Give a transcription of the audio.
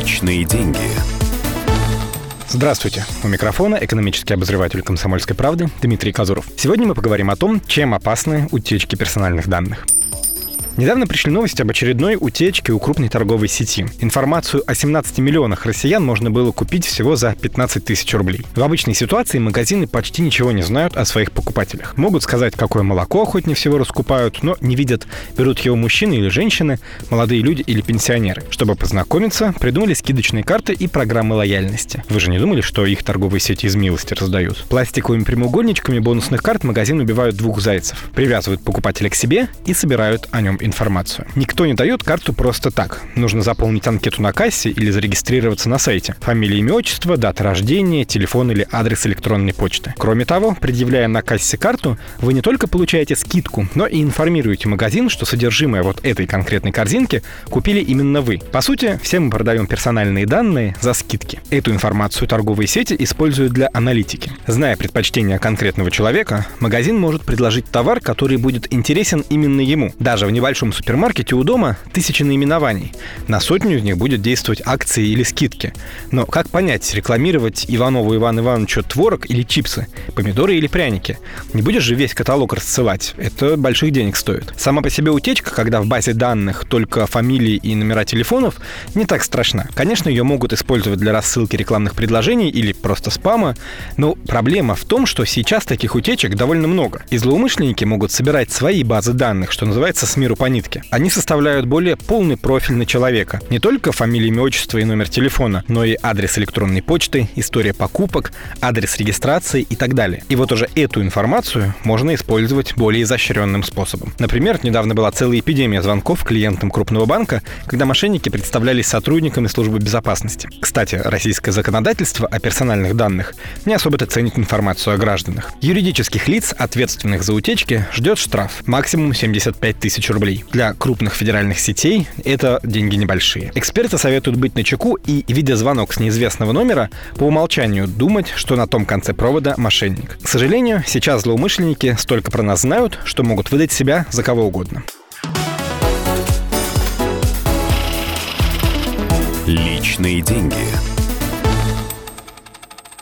Личные деньги. Здравствуйте. У микрофона экономический обозреватель «Комсомольской правды» Дмитрий Казуров. Сегодня мы поговорим о том, чем опасны утечки персональных данных. Недавно пришли новости об очередной утечке у крупной торговой сети. Информацию о 17 миллионах россиян можно было купить всего за 15 тысяч рублей. В обычной ситуации магазины почти ничего не знают о своих покупателях. Могут сказать, какое молоко хоть не всего раскупают, но не видят, берут его мужчины или женщины, молодые люди или пенсионеры. Чтобы познакомиться, придумали скидочные карты и программы лояльности. Вы же не думали, что их торговые сети из милости раздают? Пластиковыми прямоугольничками бонусных карт магазин убивают двух зайцев. Привязывают покупателя к себе и собирают о нем информацию информацию. Никто не дает карту просто так. Нужно заполнить анкету на кассе или зарегистрироваться на сайте. Фамилия, имя, отчество, дата рождения, телефон или адрес электронной почты. Кроме того, предъявляя на кассе карту, вы не только получаете скидку, но и информируете магазин, что содержимое вот этой конкретной корзинки купили именно вы. По сути, все мы продаем персональные данные за скидки. Эту информацию торговые сети используют для аналитики. Зная предпочтения конкретного человека, магазин может предложить товар, который будет интересен именно ему, даже в небольшом большом супермаркете у дома тысячи наименований. На сотню из них будет действовать акции или скидки. Но как понять, рекламировать Иванову Иван Ивановичу творог или чипсы, помидоры или пряники? Не будешь же весь каталог рассылать. Это больших денег стоит. Сама по себе утечка, когда в базе данных только фамилии и номера телефонов, не так страшна. Конечно, ее могут использовать для рассылки рекламных предложений или просто спама, но проблема в том, что сейчас таких утечек довольно много. И злоумышленники могут собирать свои базы данных, что называется с миру по нитке. Они составляют более полный профиль на человека. Не только фамилия, имя, отчество и номер телефона, но и адрес электронной почты, история покупок, адрес регистрации и так далее. И вот уже эту информацию можно использовать более изощренным способом. Например, недавно была целая эпидемия звонков клиентам крупного банка, когда мошенники представлялись сотрудниками службы безопасности. Кстати, российское законодательство о персональных данных не особо-то ценит информацию о гражданах. Юридических лиц, ответственных за утечки, ждет штраф максимум 75 тысяч рублей. Для крупных федеральных сетей это деньги небольшие. Эксперты советуют быть на чеку и, видя звонок с неизвестного номера, по умолчанию думать, что на том конце провода мошенник. К сожалению, сейчас злоумышленники столько про нас знают, что могут выдать себя за кого угодно. Личные деньги.